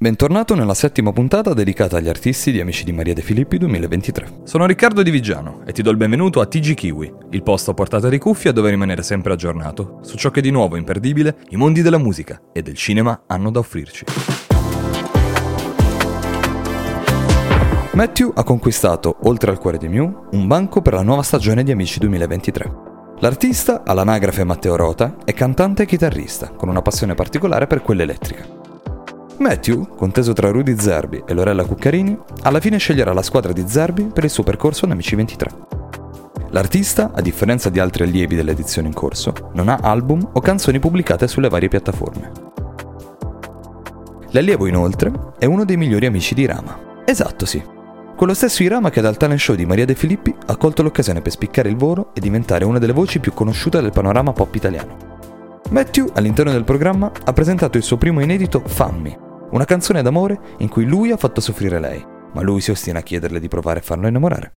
Bentornato nella settima puntata dedicata agli artisti di Amici di Maria De Filippi 2023. Sono Riccardo Di Vigiano e ti do il benvenuto a TG Kiwi, il posto a portata di cuffia dove rimanere sempre aggiornato su ciò che di nuovo imperdibile i mondi della musica e del cinema hanno da offrirci. Matthew ha conquistato, oltre al cuore di Mew, un banco per la nuova stagione di Amici 2023. L'artista, all'anagrafe Matteo Rota, è cantante e chitarrista, con una passione particolare per quella elettrica. Matthew, conteso tra Rudy Zerbi e Lorella Cuccarini, alla fine sceglierà la squadra di Zerbi per il suo percorso ad Amici 23. L'artista, a differenza di altri allievi dell'edizione in corso, non ha album o canzoni pubblicate sulle varie piattaforme. L'allievo, inoltre, è uno dei migliori amici di Rama. Esatto, sì. Quello stesso Irama che dal talent show di Maria De Filippi ha colto l'occasione per spiccare il volo e diventare una delle voci più conosciute del panorama pop italiano. Matthew, all'interno del programma, ha presentato il suo primo inedito Fammi, una canzone d'amore in cui lui ha fatto soffrire lei, ma lui si ostina a chiederle di provare a farlo innamorare.